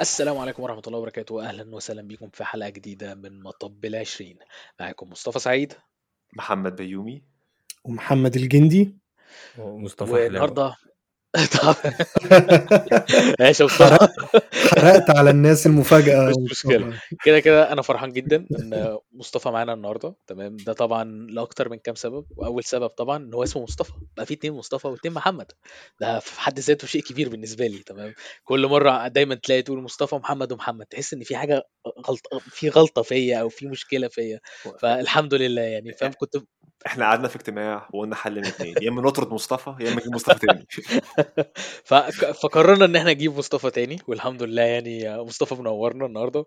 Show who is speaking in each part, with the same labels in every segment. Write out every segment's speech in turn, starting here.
Speaker 1: السلام عليكم ورحمة الله وبركاته أهلا وسهلا بكم في حلقة جديدة من مطب العشرين. معاكم مصطفى سعيد.
Speaker 2: محمد بيومي.
Speaker 3: ومحمد الجندي.
Speaker 4: ومصطفى
Speaker 1: والنهاردة طب ماشي مصطفى
Speaker 3: حرقت على الناس المفاجأة
Speaker 1: مش
Speaker 3: مصطفى.
Speaker 1: كده كده أنا فرحان جدا إن مصطفى معانا النهاردة. تمام؟ ده طبعا لأكتر من كام سبب. وأول سبب طبعا إن هو اسمه مصطفى. بقى في اتنين مصطفى واتنين محمد. ده في حد ذاته شيء كبير بالنسبة لي. تمام؟ كل مرة دايما تلاقي تقول مصطفى محمد ومحمد. تحس إن في حاجة غلطة في غلطة فيا أو في مشكلة فيا. فالحمد لله يعني. فاهم؟ كنت
Speaker 2: إحنا قعدنا في اجتماع وقلنا حل من اتنين. يا إما نطرد مصطفى يا إما نجيب مصطفى تاني.
Speaker 1: فقررنا إن إحنا نجيب مصطفى تاني والحمد لله يعني مصطفى منورنا النهارده.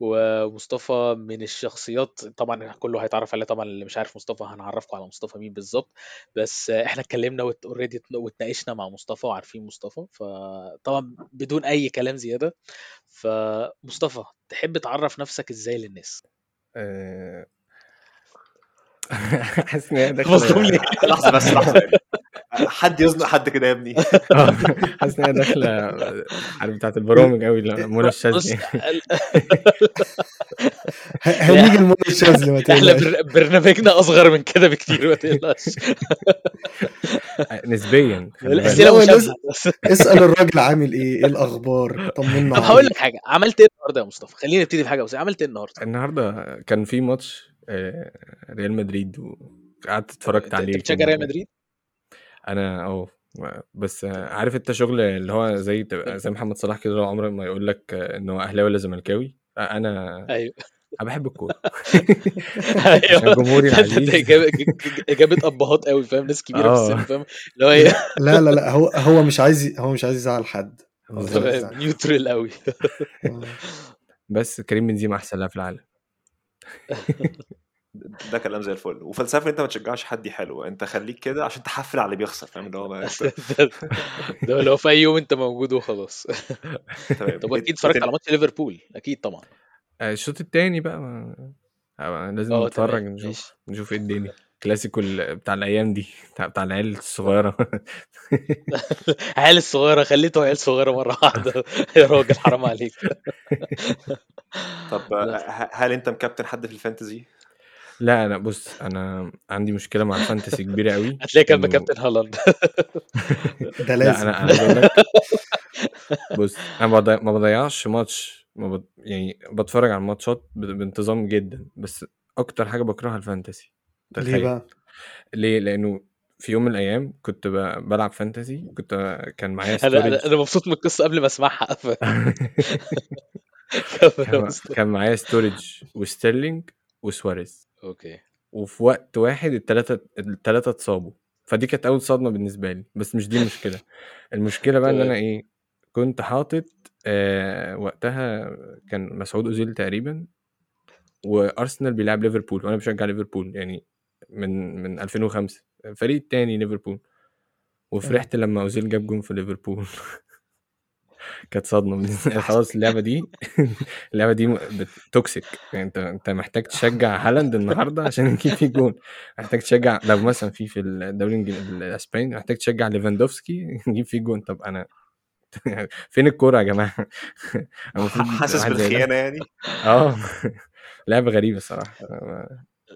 Speaker 1: ومصطفى من الشخصيات طبعا كله هيتعرف عليه طبعا اللي مش عارف مصطفى هنعرفكم على مصطفى مين بالظبط. بس إحنا اتكلمنا اوريدي واتناقشنا مع مصطفى وعارفين مصطفى. فطبعا بدون أي كلام زيادة. فمصطفى تحب تعرف نفسك إزاي للناس؟
Speaker 4: آه، حاسس إن هي
Speaker 1: داخلة
Speaker 2: لحظة بس لحظة. حد يزنق حد كده يا ابني.
Speaker 4: آه، حاسس إن هي داخلة عارف بتاعت البرامج قوي منى الشاذلي.
Speaker 3: هنيجي المنى الشاذلي ما
Speaker 1: إحنا
Speaker 3: تقلقش.
Speaker 1: برنامجنا أصغر من كده بكتير ما تقلقش.
Speaker 4: نسبيا
Speaker 3: اسأل الراجل عامل إيه إيه الأخبار طمنا
Speaker 1: طب هقول لك حاجة عملت إيه النهارده يا مصطفى؟ خلينا نبتدي بحاجة بس عملت إيه النهارده؟
Speaker 4: النهارده كان في ماتش آه، ريال مدريد وقعدت اتفرجت عليه
Speaker 1: بتشجع ريال مدريد؟
Speaker 4: أنا آه بس آه، عارف أنت شغل اللي هو زي تبقى زي محمد صلاح كده لو عمره ما يقول لك آه، إن هو أهلاوي ولا زملكاوي. آه، أنا
Speaker 1: أيوه.
Speaker 4: أنا بحب الكورة.
Speaker 1: أيوه.
Speaker 4: جمهوري العزيز.
Speaker 1: إجابة أبهات قوي فاهم؟ ناس كبيرة في السن
Speaker 4: آه
Speaker 1: فاهم؟ اللي هو إيه؟
Speaker 3: لا لا لا هو هو مش عايز هو مش عايز يزعل حد.
Speaker 1: نيوترال قوي
Speaker 3: آه.
Speaker 4: بس كريم بنزيما أحسن لاعب في العالم.
Speaker 2: ده كلام زي الفل. وفلسفة أنت ما تشجعش حد دي حلوة أنت خليك كده عشان تحفل على اللي بيخسر فاهم؟ اللي هو ما أنت
Speaker 1: ده هو في أي يوم أنت موجود وخلاص.
Speaker 2: تمام.
Speaker 1: طب
Speaker 2: إيه-
Speaker 1: أكيد اتفرجت
Speaker 2: إيه
Speaker 1: على ماتش ليفربول؟ أكيد طبعا.
Speaker 4: آه، الشوط التاني بقى ما... آه، لازم
Speaker 1: آه
Speaker 4: نتفرج نشوف نشوف إيه الدنيا. كلاسيكو بتاع الأيام دي بتاع, بتاع العيال الصغيرة.
Speaker 1: عيال الصغيرة خليته عيال صغيرة مرة واحدة. يا راجل حرام عليك.
Speaker 2: طب هل أنت مكابتن حد في ال fantasy؟
Speaker 4: لا أنا بص أنا عندي مشكلة مع ال fantasy كبيرة قوي
Speaker 1: هتلاقي كان كابتن هالاند.
Speaker 3: ده
Speaker 4: لا
Speaker 3: لازم
Speaker 4: أنا أنا عايز أقول لك بص أنا ما بضيع- ما بضيعش ماتش ما بض... يعني بتفرج على الماتشات ب... بانتظام جدا بس أكتر حاجة بكرهها ال fantasy
Speaker 3: ليه
Speaker 4: تخيل.
Speaker 3: بقى؟
Speaker 4: ليه؟ لأنه في يوم من الأيام كنت ب... بلعب fantasy كنت كان معايا
Speaker 1: أنا أنا
Speaker 4: ستورج
Speaker 1: أنا مبسوط من القصة قبل ما أسمعها. ف- كمل يا
Speaker 4: كان
Speaker 1: مصطفى
Speaker 4: كان معايا ستورج وستيرلينج وسواريز.
Speaker 1: أوكي.
Speaker 4: وفي وقت واحد التلاتة التلاتة اتصابوا. فدي كانت أول صدمة بالنسبة لي بس مش دي المشكلة. المشكلة بقى إن أنا
Speaker 1: تمام.
Speaker 4: إيه كنت حاطط آه وقتها كان مسعود أوزيل تقريبا وأرسنال بيلعب ليفربول وأنا بشجع ليفربول يعني من من 2005 الفريق التاني ليفربول. وفرحت لما أوزيل جاب جون في ليفربول. كانت لي. خلاص اللعبة دي اللعبة دي toxic يعني أنت أنت محتاج تشجع هالاند النهارده عشان يجيب فيه جون. محتاج تشجع لو مثلا في في الدوري الإسباني محتاج تشجع ليفاندوفسكي يجيب فيه جون. طب أنا فين الكورة يا المفروض
Speaker 2: حاسس بالخيانة يعني.
Speaker 4: آه. لعبة غريبة الصراحة.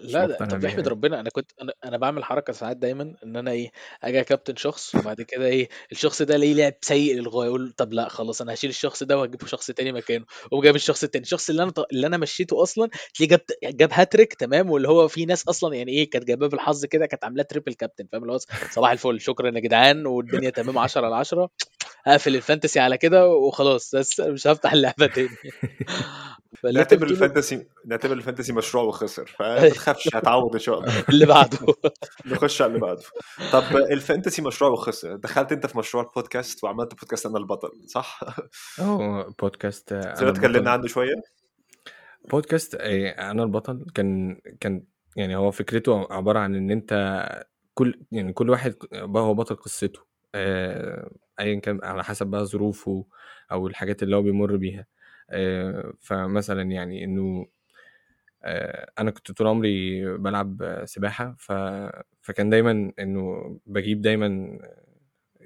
Speaker 4: مش
Speaker 1: لا
Speaker 4: مقتنع
Speaker 1: طب
Speaker 4: بيها
Speaker 1: احمد
Speaker 4: يعني.
Speaker 1: ربنا. أنا كنت أنا أنا بعمل حركة ساعات دايما إن أنا إيه أجي كابتن شخص وبعد كده إيه الشخص ده ليه لعب سيء للغاية أقول طب لا خلاص أنا هشيل الشخص ده وهجيب شخص تاني مكانه. وقوم جايب الشخص التاني. الشخص اللي أنا ط- اللي أنا مشيته أصلا تلاقيه جاب جاب هاتريك تمام واللي هو في ناس أصلا يعني إيه كانت جايباه بالحظ كده كانت عاملاه triple captain فاهم؟ اللي هو صباح الفل شكرا يا جدعان والدنيا تمام 10 على 10 هقفل ال fantasy على كده وخلاص بس مش هفتح اللعبة تاني. فاللي أنت
Speaker 2: نعتبر
Speaker 1: بتقوله
Speaker 2: ال fantasy نعتبر ال fantasy مشروع وخسر تخافش هتعوض إن شاء الله.
Speaker 1: اللي بعده.
Speaker 2: نخش على اللي بعده. طب ال fantasy مشروع وخسر دخلت أنت في مشروع البودكاست وعملت بودكاست أنا البطل صح؟
Speaker 4: آه بودكاست
Speaker 2: زي اتكلمنا عنه شوية.
Speaker 4: بودكاست إيه، أنا البطل كان كان يعني هو فكرته عبارة عن إن أنت كل يعني كل واحد هو بطل قصته آه، ايا كان على حسب بقى ظروفه أو الحاجات اللي هو بيمر بيها آه، فمثلا يعني إنه أنا كنت طول عمري بلعب سباحة ف... فكان دايما إنه بجيب دايما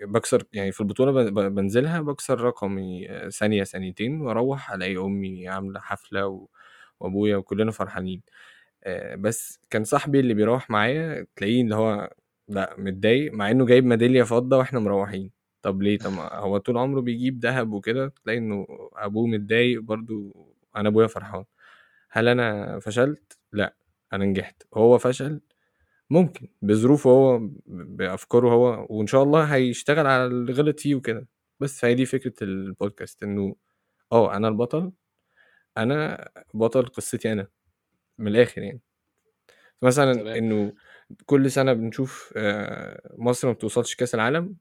Speaker 4: باكسر يعني في البطولة ب ب بانزلها باكسر رقمي آه، ثانية، ثانيتين وأروّح ألاقي أمي عاملة حفلة و وأبويا وكُلّنا فرحانين. بس كان صاحبي اللي بيروّح معايا تلاقيه اللي هو لأ متضايق مع إنه جايب ميدالية فضة وإحنا مروّحين. طب ليه؟ طب هو طول عمره بيجيب دهب وكده، تلاقي إنه أبوه متضايق برضه أنا أبويا فرحان. هل أنا فشلت؟ لأ، أنا نجحت. هو فشل؟ ممكن، بظروفه هو، بأفكاره هو، وإن شاء الله هيشتغل على اللي غلط فيه وكده. بس، فهي دي فكرة الpodcast إنه آه، أنا البطل، أنا بطل قصتي أنا، من الآخر يعني. مثلًا
Speaker 1: تمام.
Speaker 4: إنه كل سنة بنشوف آآ مصر ما بتوصلش كأس العالم،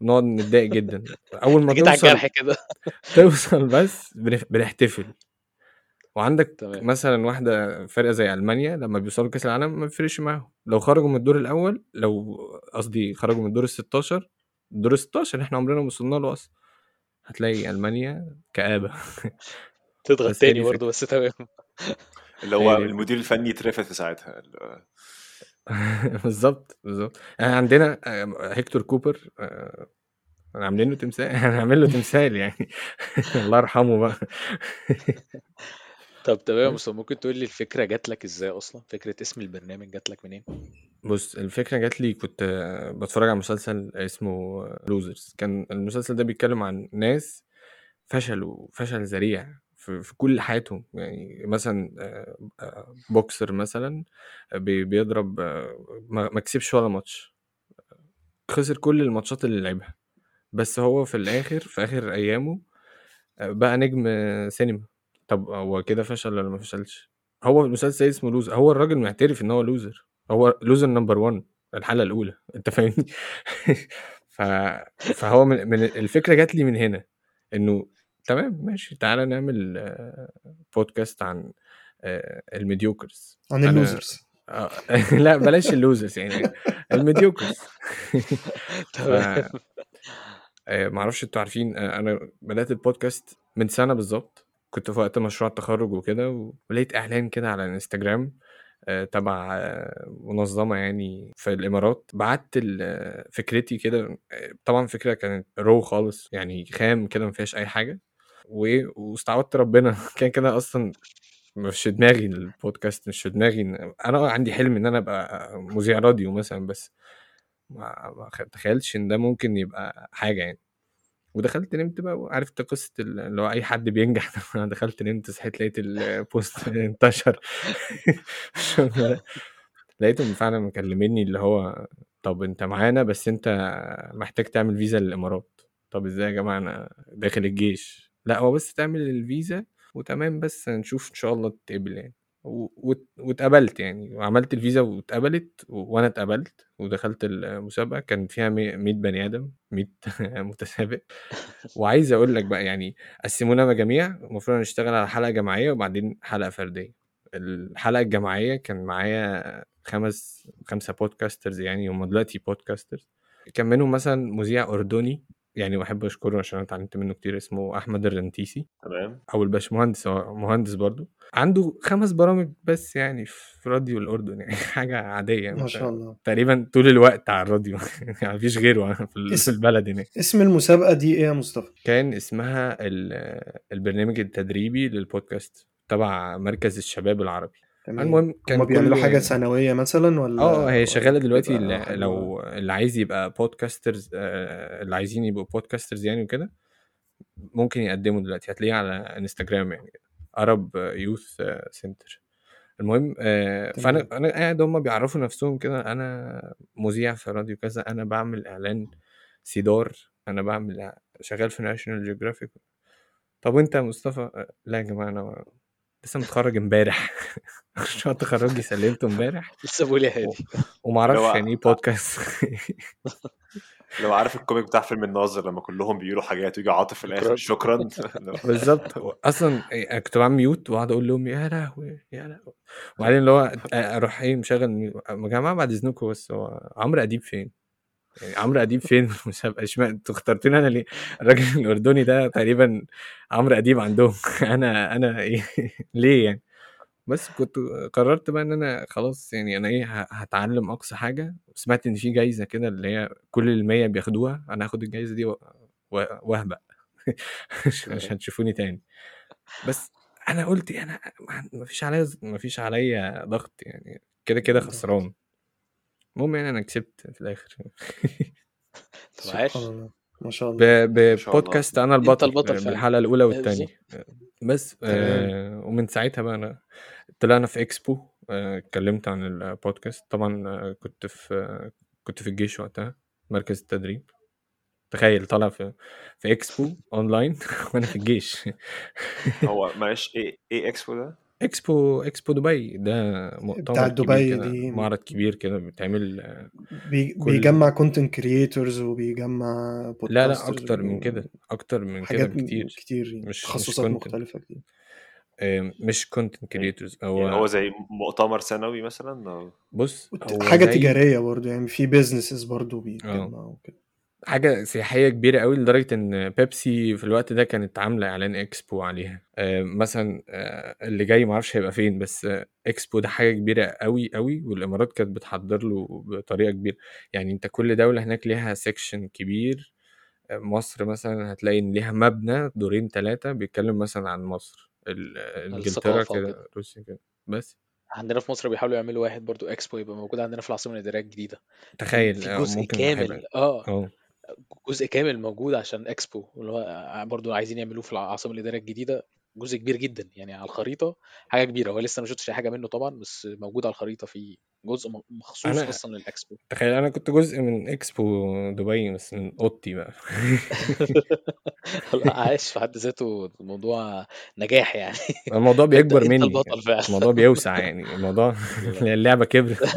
Speaker 4: بنقعد نتضايق جدًا. أول ما
Speaker 1: جيت على
Speaker 4: توصل
Speaker 1: الجرح كده.
Speaker 4: توصل بس بنحتفل. وعندك
Speaker 1: تمام.
Speaker 4: مثلًا واحدة فرقة زي ألمانيا لمّا بيوصلوا كأس العالم ما بيفرقش معاهم، لو خرجوا من الدور الأول لو قصدي خرجوا من الدور ال16 الدور ال16 إحنا عمرنا ما وصلنا له أصلًا، هتلاقي ألمانيا كآبة.
Speaker 1: تضغط تاني برضه، بس تمام.
Speaker 2: اللي هو. المدير الفني اترفد في ساعتها
Speaker 4: بالضبط، بالضبط. إحنا عندنا آآ هيكتور كوبر آآ عاملين له تمثال هنعمل له تمثال يعني الله يرحمه بقى.
Speaker 1: طب تمام يا. مصطفى، ممكن تقول لي الفكرة جات لك إزاي أصلًا؟ فكرة اسم البرنامج جات لك منين؟
Speaker 4: بُص، الفكرة جات لي كنت باتفرّج على مسلسل اسمه losers كان المسلسل ده بيتكلّم عن ناس فشلوا فشل ذريع في في كل حياتهم، يعني مثلًا آآ آآ boxer مثلًا بي بيضرب ما ما كسبش ولا ماتش، خسر كل الماتشات اللي لعبها، بس هو في الآخر في آخر أيامه بقى نجم سينما. طب هو كده فشل والّا ما فشلش؟ هو المسلسل اسمه loser هو الراجل معترف إن هو loser هو loser number one الحلقة الأولى، أنت فاهمني؟ ف فهو من من الفكرة جات لي من هنا، إنه تمام ماشي تعالَ نعمل podcast عن آآ الmediocres
Speaker 3: عن
Speaker 4: أنا
Speaker 3: الlosers.
Speaker 4: آه لأ بلاش الlosers يعني ف
Speaker 1: تمام.
Speaker 4: أعرفش أنتم عارفين أنا بدأت الpodcast من سنة بالضبط، كنت في وقت مشروع التخرُّج وكده، ولقيت إعلان كده على الإنستجرام آآ تبع منظمة يعني في الإمارات، بعتّ ال فكرتي كده طبعًا فكرة كانت raw خالص، يعني خام كده ما فيهاش أي حاجة، واستعوضت ربنا. كده، كده أصلًا مش في دماغي الpodcast مش في دماغي أنا آه عندي حلم إن أنا أبقى مذيع راديو مثلًا، بس. ما تخيّلتش إن ده ممكن يبقى حاجة يعني. ودخلت نمت بقى وعرفت ال اللي هو أي حد بينجح أنا دخلت نمت صحيت لقيت الpost انتشر. لقيتهم فعلًا مكلمينّي اللي هو طب أنت معانا بس أنت محتاج تعمل فيزا للإمارات، طب إزاي يا جماعة؟ أنا داخل الجيش، لأ هو بس تعمل الفيزا وتمام بس هنشوف إن شاء الله تتقبل يعني، واتقبلت يعني وعملت الفيزا واتقبلت و وأنا اتقبلت ودخلت المسابقة كان فيها مِيّة 100 بني آدم 100 متسابق، وعايز أقول لك بقى يعني قسمونا مجاميع المفروض هنشتغل على حلقة جماعية وبعدين حلقة فردية، الحلقة الجماعية كان معايا 5 5 podcasters يعني هم دلوقتي podcasters. كان منهم مثلًا مذيع أردني يعني باحب أشكره عشان أنا اتعلمت منه كتير اسمه أحمد الرنتيسي
Speaker 2: تمام.
Speaker 4: أو الباشمهندس هو مهندس برضه، عنده 5 برامج بس يعني في راديو الأردن يعني حاجة عادية
Speaker 3: ما شاء الله.
Speaker 4: تقريبًا طول الوقت على الراديو يعني ما فيش غيره في البلد هناك.
Speaker 3: اسم المسابقة دي إيه يا مصطفى؟
Speaker 4: كان اسمها ال البرنامج التدريبي للpodcast تبع مركز الشباب العربي.
Speaker 3: تمام.
Speaker 4: المهم
Speaker 3: هم
Speaker 4: كان
Speaker 3: بيعملوا حاجة
Speaker 4: كل
Speaker 3: سنوية مثلًا
Speaker 4: آه،
Speaker 3: والّا
Speaker 4: آه، هي شغالة
Speaker 3: والّا
Speaker 4: دلوقتي
Speaker 3: حاجة
Speaker 4: لو اللي عايز يبقى podcasters آآ اللي عايزين يبقوا podcasters يعني وكده، ممكن يقدموا دلوقتي هتلاقيه على إنستجرام يعني Arab Youth Center. المهم
Speaker 3: تمام.
Speaker 4: أنا قاعد هُم بيعرّفوا نفسهم كده أنا مذيع في راديو كذا، أنا باعمل إعلان سيدار، أنا باعمل شغال في National Geographic. طب وأنت يا مصطفى؟ لا يا جماعة أنا لسه متخرّج امبارح مشروع تخرُّجي سلِّمته امبارح
Speaker 1: لسه باقول يا هادي.
Speaker 4: أعرفش يعني podcast
Speaker 2: اللي هو عارف الكوميك بتاع فيلم الناظر لمّا كلّهم بيقولوا حاجات وييجي عاطف في الآخر
Speaker 1: شكرًا.
Speaker 4: آآ أنا كنت باعمل mute واقعد أقول لهم يا لهوي، يا لهوي! وبعدين اللي هو أ أروح إيه مشغّل يا جماعة بعد إذنكم بس هو عمرو أديب فين؟ يعني عمرو أديب فين؟ في المسابقة؟ اشمعنى أنتم اخترتوني أنا ليه؟ الراجل الأردني ده تقريبًا عمرو أديب عندهم. أنا أنا إيه؟ ليه يعني؟ بس كنت قررت بقى إن أنا خلاص يعني أنا إيه هتعلم أقصى حاجة. سمعت إن في جايزة كده اللي هي كل المية بياخدوها. أنا هاخد الجايزة دي و- و- واهبق مش مش هتشوفوني تاني. بس أنا قلت أنا ما فيش عليا ما فيش عليا ضغط يعني. كده كده خسران. المهم يعني أنا كسبت في الآخر.
Speaker 1: طب عاش.
Speaker 3: ما شاء الله.
Speaker 4: ببودكاست أنا البطل,
Speaker 1: البطل.
Speaker 4: بالحلقة الأولى
Speaker 1: آه،
Speaker 4: والثانيه بس آه ومن ساعتها بقى أنا طلعنا في اكسبو آه، اتكلمت عن البودكاست. طبعا آه، كنت في آه، كنت في الجيش وقتها مركز التدريب. تخيل طالع في في اكسبو اونلاين وأنا في الجيش.
Speaker 2: هو معلش إيه إيه اكسبو ده؟
Speaker 4: إكسبو إكسبو دبي ده مؤتمر
Speaker 3: بتاع دبي دي.
Speaker 4: معرض كبير كده بيتعمل آه،
Speaker 3: بي
Speaker 4: كل-
Speaker 3: بيجمع content creators وبيجمع
Speaker 4: لا لا أكتر من كده أكتر من كده
Speaker 3: حاجات
Speaker 4: بكتير
Speaker 3: كتير يعني،
Speaker 4: مش-
Speaker 3: تخصصات
Speaker 4: content.
Speaker 3: مختلفة كتير
Speaker 4: آه، مش content creators
Speaker 2: يعني هو
Speaker 4: هو
Speaker 2: زي مؤتمر سنوي مثلا أو...
Speaker 4: بص هو
Speaker 3: حاجة
Speaker 4: زي-
Speaker 3: تجارية برضو يعني في businesses برضو بيتجمعوا كده
Speaker 4: حاجة سياحية كبيرة قوي لدرجة إن بيبسي في الوقت ده كانت عاملة إعلان إكسبو عليها. آه، مثلا آه، اللي جاي معرفش هيبقى فين بس آه، إكسبو ده حاجة كبيرة قوي قوي والإمارات كانت بتحضر له بطريقة كبيرة. يعني أنت كل دولة هناك ليها section كبير. مصر مثلا هتلاقي إن ليها مبنى دورين ثلاثة بيتكلم مثلا عن مصر. ال- إنجلترا
Speaker 1: الثقافة
Speaker 4: كده
Speaker 1: وكده.
Speaker 4: روسيا كده. بس.
Speaker 1: عندنا في مصر بيحاولوا يعملوا واحد برضو إكسبو يبقى موجود عندنا في العاصمة الإدارية الجديدة.
Speaker 4: تخيل
Speaker 1: في
Speaker 4: آه،
Speaker 1: جزء
Speaker 4: ممكن
Speaker 1: كامل آه.
Speaker 4: آه.
Speaker 1: جزء كامل موجود عشان إكسبو اللي هو برضو عايزين يعملوه في العاصمة الإدارية الجديدة. جزء كبير جدا يعني على الخريطة حاجة كبيرة. هو لسه ما شفتش حاجة منه طبعا بس موجود على الخريطة في جزء مخصوص
Speaker 4: أنا-
Speaker 1: أصلا للإكسبو.
Speaker 4: تخيل أنا كنت جزء من إكسبو دبي بس من أوضتي بقى.
Speaker 1: لا عايش في حد ذاته الموضوع نجاح يعني.
Speaker 4: الموضوع بيكبر مني
Speaker 1: البطل فعلا.
Speaker 4: الموضوع بيوسع يعني. الموضوع اللعبة كبرت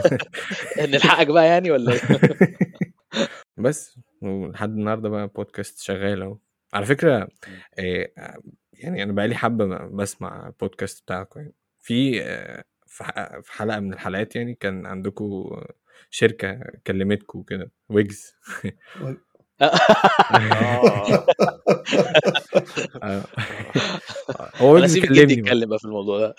Speaker 1: نلحقك بقى يعني ولا إيه؟
Speaker 4: بس. ولحد النهارده بقى بودكاست شغال أهو. على فكرة آه، يعني أنا بقالي حبة بسمع البودكاست بتاعكم يعني. في آه، في ح- في حلقة من الحلقات يعني كان عندكم شركة كلمتكم كده ويجز
Speaker 2: آه.
Speaker 4: آه. هو
Speaker 1: أنا
Speaker 4: ويجز
Speaker 1: سيب
Speaker 4: كلمني بقى.
Speaker 1: يتكلم بقى في الموضوع ده.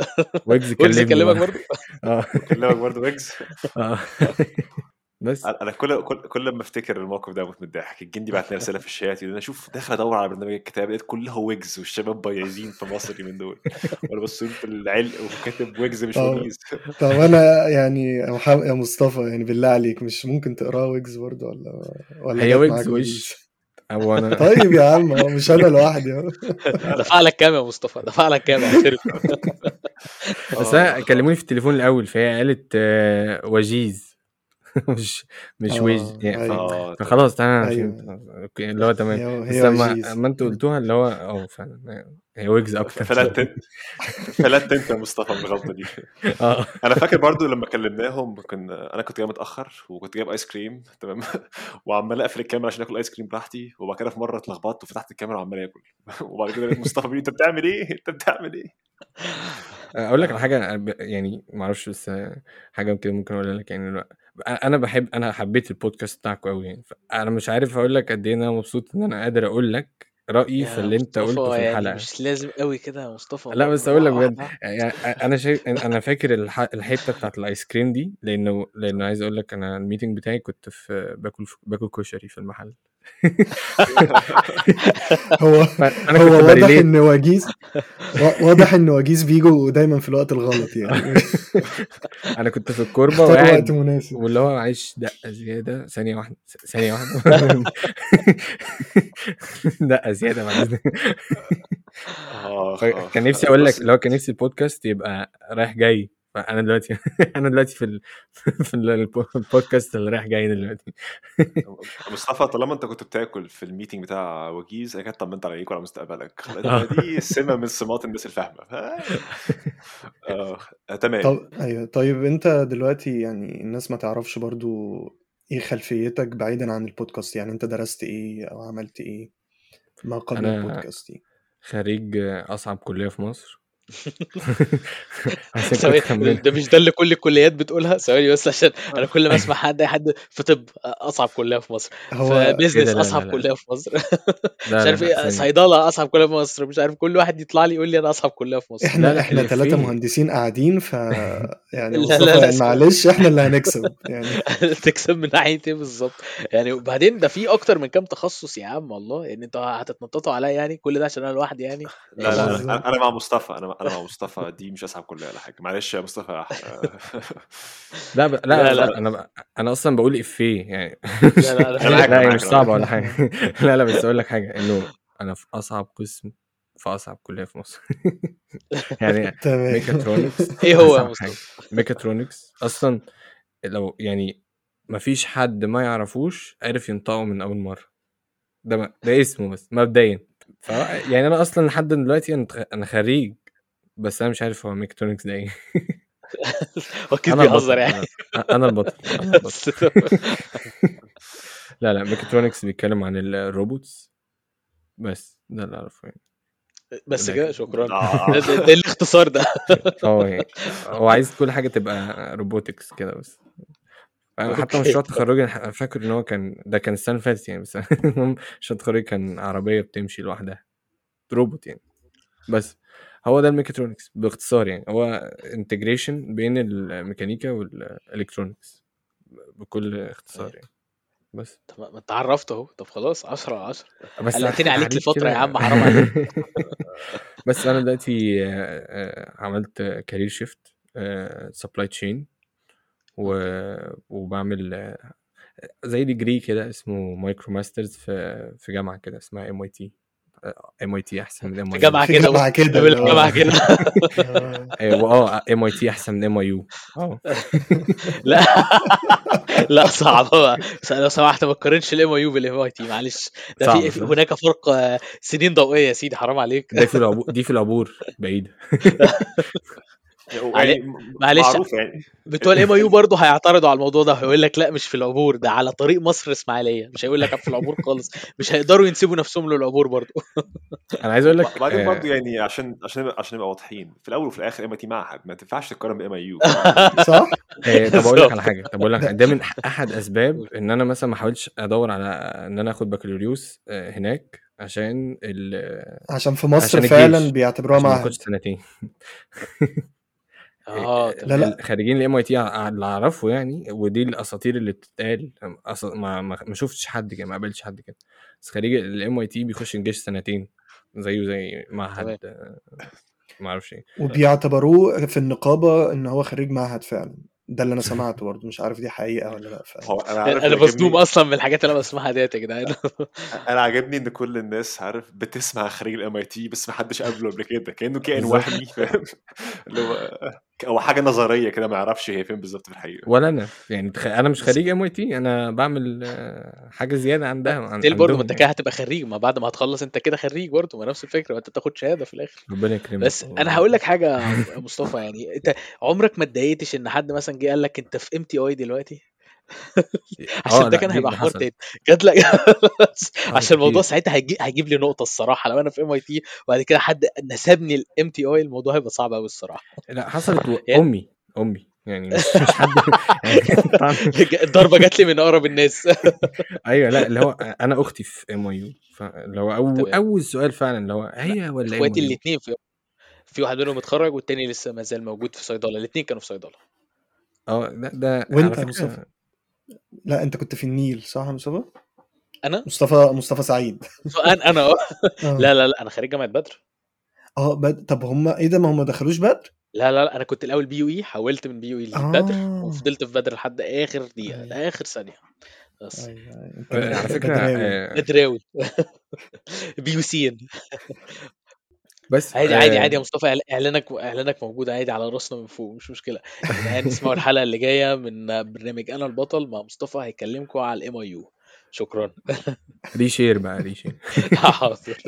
Speaker 4: ويجز
Speaker 1: ويجز
Speaker 4: كلمني
Speaker 1: يكلمك
Speaker 4: بقى.
Speaker 1: برضه؟
Speaker 4: آه.
Speaker 2: كلمك برضه ويجز
Speaker 4: آه. بس.
Speaker 2: أنا أنا كل كل كل ما أفتكر الموقف ده بموت من الضحك. الجندي بعت لي رسالة في الشات أنا شوف داخل أدور على برنامج الكتاب لقيت كلها ويجز والشباب بايظين في مصر من دول. وأنا بص في العلق وكاتب ويجز مش
Speaker 3: آه.
Speaker 2: ويجز.
Speaker 3: طب أنا يعني يا محمد يا مصطفى يعني بالله عليك مش ممكن تقراه ويجز برضه ولا ولا
Speaker 4: هي ويجز وش؟ أو أنا
Speaker 3: طيب يا عم هو مش أنا لوحدي
Speaker 1: دفع لك كام يا مصطفى؟ دفع لك كام اعترف
Speaker 4: بس أنا كلموني في التليفون الأول فهي قالت آه، وجيز. مش مش
Speaker 3: آه،
Speaker 4: ويج يعني فخلاص تمام.
Speaker 3: أيوة.
Speaker 4: فهمت. أوكي، اللي هو تمام. بس لما لما أنتوا قلتوها اللي هو آه فعلا هي ويجز أكتر.
Speaker 2: فلت أنت فلت أنت يا مصطفى من الغلطة دي.
Speaker 4: آه.
Speaker 2: أنا فاكر برضو لما كلمناهم كنا أنا كنت جاي متأخر وكنت جايب ice cream تمام؟ وعمال أقفل الكاميرا عشان آكل ice cream براحتي وبعد كده في مرة اتلخبطت وفتحت الكاميرا وعمال اكل وبعد كده لقيت مصطفى بيقول لي، أنت بتعمل إيه؟ أنت بتعمل إيه؟
Speaker 4: أقول لك على حاجة يعني ما أعرفش بس حاجة كده ممكن أقولها لك. يعني. أنا بحب أنا حبيت البودكاست بتاعكم قوي يعني. أنا مش عارف أقول لك قد إيه أنا مبسوط إن أنا قادر أقول لك رأيي في اللي
Speaker 1: أنت
Speaker 4: قلته في
Speaker 1: يعني
Speaker 4: الحلقة.
Speaker 1: مش لازم قوي كده يا مصطفى
Speaker 4: لا بس أقول لك بجد. يعني أنا شايف أنا فاكر الح... الحتة بتاعت ال ice cream دي لأنه لأنه عايز أقول لك أنا ال meeting بتاعي كنت في باكل باكل كشري في المحل.
Speaker 3: هو هو واضح إن وجيز وا- واضح إن وجيز بيجوا دايما في الوقت الغلط يعني.
Speaker 4: أنا كنت في
Speaker 3: الكوربة
Speaker 4: وقاعد
Speaker 3: مناسب.
Speaker 4: واللي هو عايش دقة زيادة. ثانية واحدة. ثانية واحدة. دقة زيادة بعد
Speaker 2: آه، آه.
Speaker 4: كان نفسي أقول لك هو كان نفسي البودكاست يبقى رايح جاي. فأنا دلوقتي أنا دلوقتي في ال... في البودكاست اللي رايح جاي دلوقتي.
Speaker 2: مصطفى طالما أنت كنت بتاكل في ال meeting بتاع وجيز أنا كده طمنت عليك وعلى مستقبلك.
Speaker 4: آه.
Speaker 2: دي سمة من سمات الناس الفاهمة. آه آه، تمام.
Speaker 3: طب أيوه. طيب أنت دلوقتي يعني الناس ما تعرفش برضو إيه خلفيتك بعيدا عن البودكاست؟ يعني أنت درست إيه أو عملت إيه ما قبل البودكاست يعني؟
Speaker 4: خريج أصعب كلية في مصر.
Speaker 1: ده مش ده اللي كل الكليات بتقولها؟ ثواني بس عشان أنا كل ما أسمع حد اي حد في طب أصعب كلية في مصر.
Speaker 3: هو
Speaker 1: في business
Speaker 4: لا
Speaker 1: أصعب
Speaker 4: لا.
Speaker 1: كلية في مصر. مش عارف
Speaker 4: إيه
Speaker 1: صيدلة أصعب كلية في مصر. مش عارف كل واحد يطلع لي يقول لي أنا أصعب كلية في مصر.
Speaker 3: إحنا
Speaker 4: لا
Speaker 3: إحنا ثلاثة
Speaker 4: الإفيه
Speaker 3: مهندسين قاعدين ف يعني
Speaker 1: لا
Speaker 3: مصطفى
Speaker 1: لا لا اسمع
Speaker 3: معلش إحنا اللي هنكسب يعني.
Speaker 1: تكسب من ناحية إيه بالظبط؟ يعني وبعدين ده في أكتر من كام تخصص يا عم والله. يعني أنتوا هتتنططوا عليا يعني كل ده عشان أنا لوحدي يعني؟
Speaker 2: لا لا أنا أنا مع مصطفى أنا أنا مع مصطفى دي مش اصعب كلية ولا حاجة. معلش يا مصطفى.
Speaker 4: لا ب... لا
Speaker 1: لا
Speaker 4: لا.
Speaker 1: لا
Speaker 4: أنا ب... أنا أصلا بقول افيه يعني.
Speaker 1: لا لا
Speaker 4: لا
Speaker 2: معاك
Speaker 4: مش
Speaker 2: صعبة
Speaker 4: ولا حاجة. لا لا بس أقول لك حاجة إنه أنا في أصعب قسم في أصعب كلية في مصر. يعني
Speaker 3: تمام.
Speaker 4: ميكاترونكس
Speaker 1: إيه هو يا مصطفى؟
Speaker 4: ميكاترونكس أصلا لو يعني ما فيش حد ما يعرفوش عرف ينطقه من أول مرة. ده. ده اسمه بس مبدئيا. يعني أنا أصلا لحد دلوقتي أنا أنا خريج بس أنا مش عارف هو ميكاترونكس ده إيه.
Speaker 1: هو أكيد
Speaker 4: أنا
Speaker 1: بيهزر
Speaker 4: البطل
Speaker 1: يعني
Speaker 4: أنا البطل. لا لا ميكاترونكس بيتكلم عن ال robots. بس ده اللي أعرفه يعني.
Speaker 1: بس كده. شكرا. ده,
Speaker 2: آه.
Speaker 1: ده, الاختصار ده.
Speaker 4: آه يعني هو عايز كل حاجة تبقى robotics كده بس. حتى مشروع أنا فاكر إن هو كان ده كان السنة اللي فاتت يعني بس المهم مشروع التخرج كان عربية بتمشي لوحدها. روبوت يعني. بس. هو ده الميكاترونكس باختصار يعني هو integration بين الميكانيكا وال electronics بكل اختصار يعني. بس.
Speaker 1: طب ما أنت عرفت أهو. طب خلاص 10 على 10
Speaker 4: بس
Speaker 1: قلقتني عليك لفترة يا عم حرام عليك.
Speaker 4: بس أنا دلوقتي آه، آه، عملت career shift supply chain وبعمل آه، زي degree كده اسمه MicroMasters في في جامعة كده اسمها ام اي تي ام اي تي أحسن من ام اي يو
Speaker 3: جامعة
Speaker 1: كده.
Speaker 3: جامعة كده
Speaker 1: جامعة كده.
Speaker 3: آه.
Speaker 4: ام اي تي أحسن من ام اي يو آه.
Speaker 1: لا. لا صعبة بقى. لو سمحت ما تقارنش ال MIU بال MIT معلش. ده في؟ هناك فرق آه، سنين ضوئية يا سيدي حرام عليك.
Speaker 4: ده في العبور دي في العبور بعيده
Speaker 2: يعني
Speaker 1: معلش
Speaker 2: يعني.
Speaker 1: بتوع ال MIU برضه هيعترضوا على الموضوع ده هيقول لك لا مش في العبور ده على طريق مصر إسماعيلية مش هيقول لك في العبور خالص مش هيقدروا ينسبوا نفسهم للعبور برضه.
Speaker 4: أنا عايز أقول لك
Speaker 2: وبعدين
Speaker 4: آه،
Speaker 2: برضه يعني عشان عشان عشان نبقى واضحين في الأول وفي الآخر MIT معهد ما تنفعش تقارن ب MIU
Speaker 3: صح؟
Speaker 4: آه، طب أقول لك على حاجة طب أقول لك ده من أحد أسباب إن أنا مثلا ما حاولتش أدور على إن أنا آخد بكالوريوس آه، هناك عشان ال...
Speaker 3: عشان في مصر
Speaker 4: عشان
Speaker 3: فعلا بيعتبروها
Speaker 4: عشان ما
Speaker 3: معهد.
Speaker 4: اخدش سنتين.
Speaker 1: آه
Speaker 3: لا
Speaker 1: تمام
Speaker 3: لا
Speaker 4: ال- خريجين ال MIT اللي أعرفه يعني ودي الأساطير اللي بتتقال. أص... ما ما شفتش حد كده ما قابلتش حد كده. بس خريج ال MIT بيخش الجيش سنتين زيه زي معهد آه، ما أعرفش إيه.
Speaker 3: وبيعتبروه في النقابة إن هو خريج معهد فعلا. ده اللي أنا سمعته برضه مش عارف دي حقيقة ولا لأ ف...
Speaker 2: أنا عارف أنا
Speaker 1: مصدوم أصلا من الحاجات اللي أنا بسمعها ديت يا جدعان.
Speaker 2: أنا عاجبني إن كل الناس عارف بتسمع خريج ال MIT بس ما حدش قابله قبل كده كأنه كائن وهمي فاهم؟ اللي هو أو حاجة نظرية كده ما يعرفش هي فين بالظبط في الحقيقة.
Speaker 4: ولا أنا. يعني تخ... أنا مش خريج MIT أنا بعمل آه، حاجة زيادة عندها عن...
Speaker 1: still برضه أنت
Speaker 4: يعني.
Speaker 1: كده هتبقى خريج ما بعد ما هتخلص أنت كده خريج برضه ما نفس الفكرة ما أنت بتاخد شهادة في الآخر.
Speaker 4: ربنا يكرمك
Speaker 1: بس
Speaker 4: أنا
Speaker 1: هقول لك حاجة يا مصطفى يعني أنت عمرك ما اتضايقتش إن حد مثلا جه قال لك أنت في MTI دلوقتي؟ عشان
Speaker 4: آه
Speaker 1: ده كان هيبقى حوار تاني. جات لك
Speaker 4: حصلت
Speaker 1: عشان الموضوع ساعتها هيجي... هيجيب لي نقطة الصراحة. لو أنا في MIT وبعد كده حد نسبني ال MTI الموضوع هيبقى صعب قوي الصراحة.
Speaker 4: لأ حصلت و...
Speaker 1: يعني
Speaker 4: أمي أمي. يعني مش حد يعني
Speaker 1: الضربة جات لي من أقرب الناس.
Speaker 4: أيوه لأ اللي هو أنا أختي في ام يو فاللي هو أو... أول سؤال فعلا اللي هو هي ولا إخواتي
Speaker 1: الاثنين في في واحد منهم اتخرج والتاني لسه ما زال موجود في صيدلة. الاثنين كانوا في صيدلة.
Speaker 4: آه لا ده على
Speaker 3: وانت يا مصطفى؟ لا انت كنت في النيل صح يا مصطفى؟
Speaker 1: أنا؟
Speaker 3: مصطفى مصطفى سعيد.
Speaker 1: أنا أنا أه.
Speaker 3: آه.
Speaker 1: لا لا لا أنا خريج جامعة بدر.
Speaker 3: آه بد... طب هم إيه ده؟ ما هم ما دخلوش بدر؟
Speaker 1: لا لا لا أنا كنت الأول بي يو اي حولت من بي يو اي لبدر
Speaker 3: آه.
Speaker 1: وفضلت في بدر لحد آخر دقيقه
Speaker 3: أيوه.
Speaker 1: لاخر ثانية. بس.
Speaker 3: أيوة.
Speaker 4: آه، على فكرة
Speaker 3: بدراوي.
Speaker 4: آه،
Speaker 1: بدراوي. BUC
Speaker 4: بس
Speaker 1: عادي عادي عادي يا
Speaker 4: آه،
Speaker 1: مصطفى إعلانك إعلانك موجود عادي على راسنا من فوق مش مشكلة. يا جدعان اسمعوا الحلقة اللي جاية من برنامج أنا البطل مع مصطفى هيكلمكم على ال MIU شكرا.
Speaker 4: reshare بقى reshare.
Speaker 1: حاضر.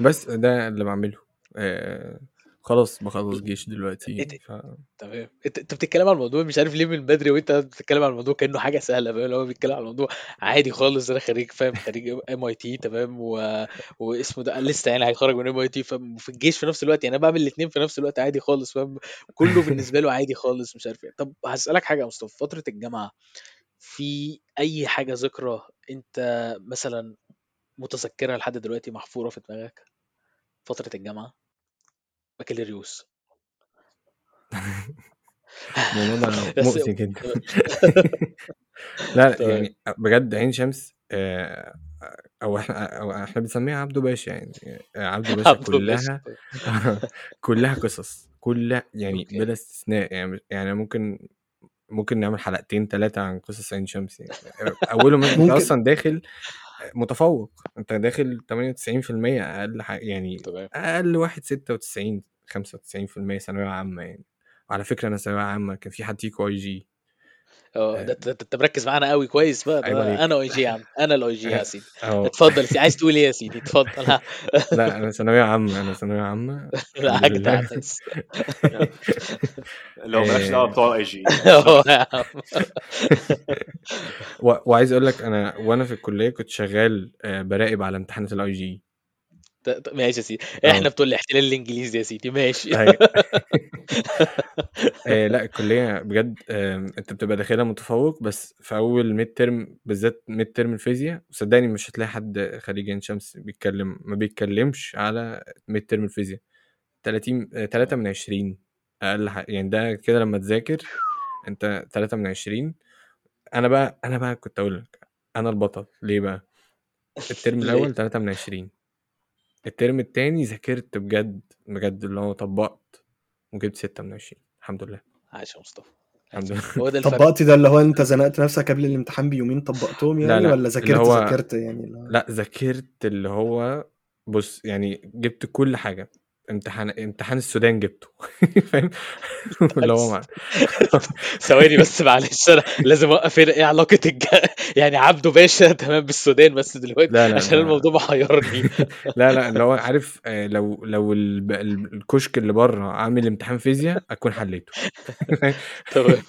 Speaker 4: بس ده اللي بعمله. آه، خلاص بخلص جيش دلوقتي
Speaker 1: إت-
Speaker 4: ف...
Speaker 1: تمام. أنت أنت بتتكلم عن الموضوع مش عارف ليه من بدري وأنت بتتكلم عن الموضوع كأنه حاجة سهلة فاهم؟ هو بيتكلم عن الموضوع عادي خالص أنا خريج فاهم؟ خريج MIT تمام؟ و... واسمه ده لسه يعني هيتخرج من MIT وفي الجيش في نفس الوقت يعني أنا بعمل الاثنين في نفس الوقت عادي خالص فاهم؟ كله بالنسبة له عادي خالص مش عارف إيه. طب هسألك حاجة يا مصطفى. فترة الجامعة في أي حاجة ذكرى أنت مثلا متذكرها لحد دلوقتي محفورة في دماغك؟ فترة الجامعة؟ بكالوريوس.
Speaker 4: الموضوع ده مؤذي جدا. لا
Speaker 1: تمام
Speaker 4: يعني بجد عين شمس آه، أو إحنا أو إحنا بنسميها عبده باشا يعني آه، عبده باشا كلها كلها قصص كلها يعني بلا استثناء يعني يعني ممكن ممكن نعمل حلقتين ثلاثة عن قصص عين شمس يعني. أولهم أنت
Speaker 3: ممكن.
Speaker 4: أصلا داخل متفوق. أنت داخل 98% أقل حاجة يعني
Speaker 1: تمام.
Speaker 4: أقل واحد 96 95% ثانوية عامة يعني. وعلى فكرة أنا ثانوية عامة كان في حد فيكو IG
Speaker 1: آه. ده انت مركز معانا قوي كويس بقى.
Speaker 4: عليك.
Speaker 1: أنا IG يا عم. أنا ال IG يا سيدي. اتفضل سيدي. عايز تقول إيه يا سيدي؟ اتفضل. ها.
Speaker 4: لا أنا ثانوية عامة أنا ثانوية عامة.
Speaker 1: لا اجدع
Speaker 2: لو مالكش دعوة
Speaker 4: آه،
Speaker 2: بتوع ال
Speaker 1: IG يا عم.
Speaker 4: و... وعايز أقول لك أنا وأنا في الكلية كنت شغال آه، براقب على امتحانات ال IG
Speaker 1: ط- ماشي يا سيدي. إحنا
Speaker 4: آه
Speaker 1: بتوع الاحتلال الإنجليزي يا سيدي. ماشي.
Speaker 4: أيوه. آه، لأ الكلية بجد آم، أنت بتبقى داخلها متفوق بس في أول midterm بالذات midterm الفيزياء وصدقني مش هتلاقي حد خريج عين شمس بيتكلم ما بيتكلمش على midterm الفيزياء. 30 3 من 20 أقل حاجة يعني ده كده لما تذاكر أنت 3 من 20 أنا بقى أنا بقى كنت أقول لك أنا البطل. ليه بقى؟ الترم
Speaker 1: ليه؟
Speaker 4: الأول 3 من 20 الترم التاني ذاكرت بجد بجد اللي هو طبقت وجبت 6 من 20 الحمد لله.
Speaker 1: عاش يا مصطفى
Speaker 4: الحمد. لله.
Speaker 1: هو ده الفرق.
Speaker 3: طبقتي ده اللي هو انت زنقت نفسك قبل الامتحان بيومين طبقتهم
Speaker 4: لا
Speaker 3: يعني
Speaker 4: لا
Speaker 3: ولا
Speaker 4: اللي
Speaker 3: ذاكرت
Speaker 4: هو
Speaker 3: ذاكرت يعني اللي هو؟
Speaker 4: لا ذاكرت اللي هو بص يعني جبت كل حاجة. امتحان امتحان السودان جبته. فاهم؟ اللي هو مع...
Speaker 1: ثواني بس معلش أنا لازم أوقف هنا. إيه علاقة الج... يعني عبده باشا تمام بالسودان بس دلوقتي
Speaker 4: لا لا
Speaker 1: عشان
Speaker 4: ده
Speaker 1: الموضوع محيرني.
Speaker 4: لا لا اللي هو عارف آه، لو لو الكشك اللي بره عامل امتحان فيزياء أكون حليته.
Speaker 1: تمام.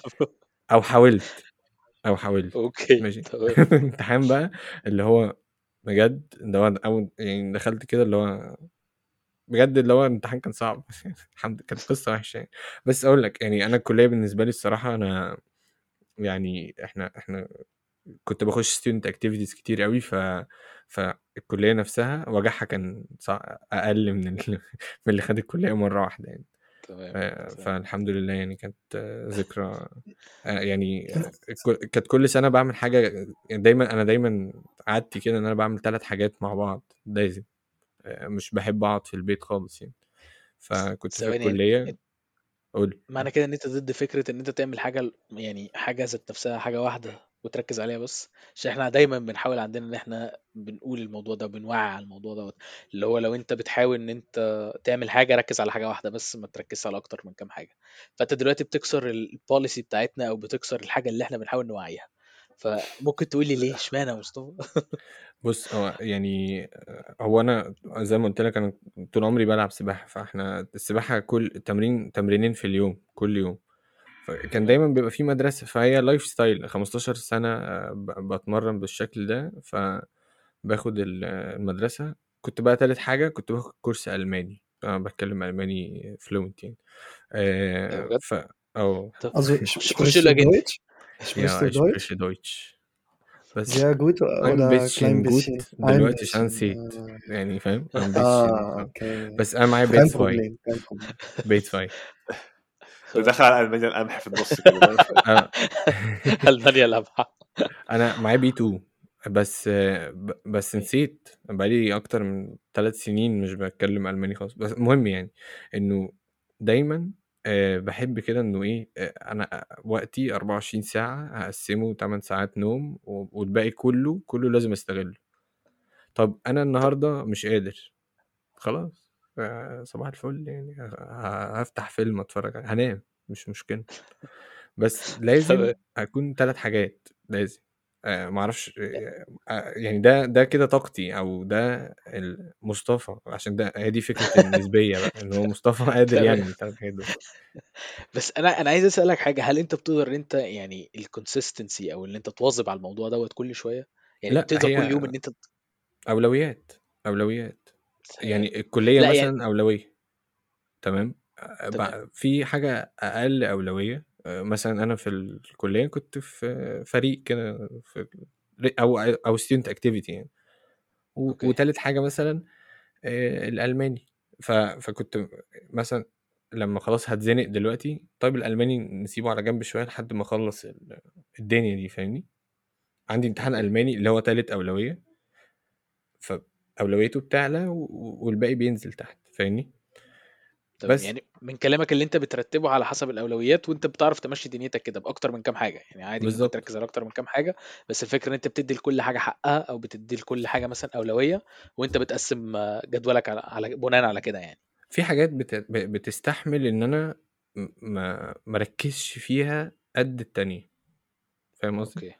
Speaker 4: أو حاولت. أو حاولت.
Speaker 1: أوكي
Speaker 4: ماشي. امتحان بقى اللي هو بجد هو أول يعني دخلت كده اللي هو بجد اللي هو الامتحان كان صعب. الحمد كانت قصة وحشة يعني. بس أقول لك يعني أنا الكلية بالنسبة لي الصراحة أنا يعني إحنا إحنا كنت بخش student activities كتير قوي ف فالكليه نفسها وجعها كان أقل من ال... من اللي خد الكلية مرة واحدة يعني.
Speaker 1: تمام
Speaker 4: فالحمد لله يعني كانت ذكرى آه، يعني كانت كل سنة بعمل حاجة يعني دايما أنا دايما عادتي كده إن أنا بعمل ثلاث حاجات مع بعض لازم. مش بحب أقعد في البيت خالص يعني. فكنت في الكلية قول
Speaker 1: معنى كده إن أنت ضد فكرة إن أنت تعمل حاجة يعني حاجة ذات نفسها حاجة واحدة وتركز عليها بس؟ عشان إحنا دايما بنحاول عندنا إن إحنا بنقول الموضوع ده وبنوعي على الموضوع دوت اللي هو لو أنت بتحاول إن أنت تعمل حاجة ركز على حاجة واحدة بس ما تركزش على أكتر من كام حاجة. فأنت دلوقتي بتكسر ال policy بتاعتنا أو بتكسر الحاجة اللي إحنا بنحاول نوعيها. فممكن تقول لي ليه؟ اشمعنى يا مصطفى؟
Speaker 4: بص هو يعني آه، هو أنا زي ما قلت لك أنا طول عمري بلعب سباحة فإحنا السباحة كل تمرين تمرينين في اليوم كل يوم. فكان دايما بيبقى في مدرسة فهي lifestyle 15 سنة آه، ب- بتمرن بالشكل ده. فباخد ال- المدرسة. كنت بقى تالت حاجة كنت باخد كورس ألماني. أنا بتكلم ألماني fluent يعني.
Speaker 1: إيه
Speaker 4: آه،
Speaker 1: بجد؟
Speaker 4: ف
Speaker 3: أو
Speaker 1: خش
Speaker 3: Deutsch? Sprichst
Speaker 4: Ja,
Speaker 3: du
Speaker 4: ich
Speaker 3: Deutsch?
Speaker 4: spreche Deutsch. بس
Speaker 3: Sehr gut
Speaker 4: ein
Speaker 3: oder klein
Speaker 4: bisschen gut
Speaker 3: bisschen? Ein
Speaker 4: دلوقتي عشان. نسيت يعني فاهم ein bisschen
Speaker 3: okay.
Speaker 4: بس أنا معايا بيت 2
Speaker 3: Problem, kein Problem.
Speaker 4: بيت 2
Speaker 2: ده دخل على ألمانيا القمح في النص كده
Speaker 1: ألمانيا لمحه
Speaker 4: أنا معايا بي 2 بس بس نسيت بقالي أكتر من ثلاث سنين مش بتكلم ألماني خالص بس المهم يعني إنه دايما آه، بحب كده إنه إيه آه، أنا وقتي 24 ساعة هقسمه 8 ساعات نوم و- والباقي كله كله لازم أستغله. طب أنا
Speaker 1: طب
Speaker 4: النهارده مش قادر خلاص آه، صباح الفل يعني ه- ه- هفتح فيلم أتفرج عليه هنام مش مشكلة. بس لازم
Speaker 1: تمام
Speaker 4: أكون ثلاث حاجات لازم. آه، ما أعرفش آه، آه، يعني ده ده كده طاقتي أو ده ال- مصطفى عشان ده هي دي فكرة النسبية بقى ان هو مصطفى قادر
Speaker 1: تمام.
Speaker 4: يعمل الثلاث حاجات دول
Speaker 1: بس أنا أنا عايز اسألك حاجة هل انت بتقدر ان انت يعني الكونسيستنسي أو ان انت تواظب على الموضوع دوت كل شوية؟ يعني
Speaker 4: لا
Speaker 1: بتقدر كل يوم
Speaker 4: هي
Speaker 1: انت
Speaker 4: أولويات أولويات.
Speaker 1: تمام.
Speaker 4: يعني الكلية
Speaker 1: لا يعني
Speaker 4: مثلا أولوية تمام؟
Speaker 1: تمام.
Speaker 4: في حاجة أقل أولوية آه، مثلا أنا في الكلية كنت في فريق كده في أو أو student activity يعني. وتالت حاجة مثلا آه، الألماني. فكنت مثلا لما خلاص هتزنق دلوقتي طيب الألماني نسيبه على جنب شوية لحد ما أخلص ال- الدنيا دي فاهمني؟ عندي امتحان ألماني اللي هو تالت أولوية. فاولويته بتعلى. والباقي بينزل تحت فاهمني؟ بس.
Speaker 1: يعني من كلامك اللي انت بترتبه على حسب الأولويات وانت بتعرف تمشي دنيتك كده بأكتر من كام حاجة. يعني عادي ممكن
Speaker 4: بالظبط
Speaker 1: تركز على أكتر من كام حاجة بس الفكرة إن انت بتدي لكل حاجة حقها أو بتدي لكل حاجة مثلا أولوية وانت بتقسم جدولك على, على بناء على كده يعني.
Speaker 4: في حاجات بت... بتستحمل إن أنا ما مركزش فيها قد التانية. فاهم قصدي؟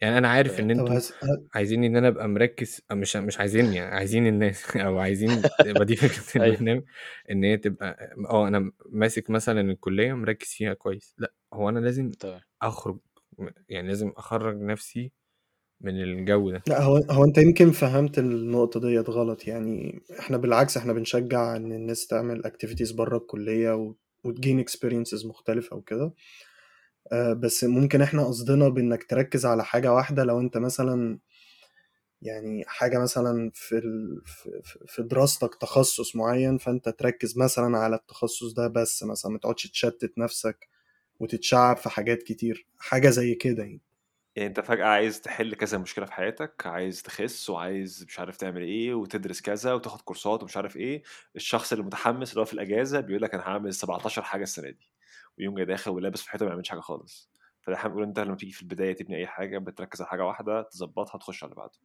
Speaker 4: يعني أنا عارف
Speaker 3: إن أنتوا
Speaker 4: عايزين إن أنا أبقى مركز مش مش عايزين يعني عايزين الناس أو عايزين تبقى دي فكرة
Speaker 1: أيوه.
Speaker 4: البرنامج إن هي تبقى آه أنا ماسك مثلا الكلية مركز فيها كويس. لأ هو أنا لازم أخرج يعني لازم أخرج نفسي من الجو ده.
Speaker 3: لأ هو هو أنت يمكن فهمت النقطة ديت غلط. يعني إحنا بالعكس إحنا بنشجع إن الناس تعمل activities بره الكلية و... وت gain experiences مختلفة وكده. بس ممكن إحنا قصدنا بإنك تركز على حاجة واحدة. لو أنت مثلا يعني حاجة مثلا في. في دراستك تخصص معين فأنت تركز مثلا على التخصص ده بس مثلا ما تقعدش تشتت نفسك وتتشعب في حاجات كتير. حاجة زي كده يعني.
Speaker 2: يعني أنت فجأة عايز تحل كذا مشكلة في حياتك عايز تخس وعايز مش عارف تعمل إيه وتدرس كذا وتاخد كورسات ومش عارف إيه. الشخص اللي متحمس اللي هو في الأجازة بيقول لك أنا هعمل 17 حاجة السنة دي. ويوم جاي داخل ولابس في حيطة ما يعملش حاجة خالص. فاحنا بنقول انت لما تيجي في البداية تبني أي حاجة بتركز على حاجة واحدة تظبطها تخش على اللي بعده.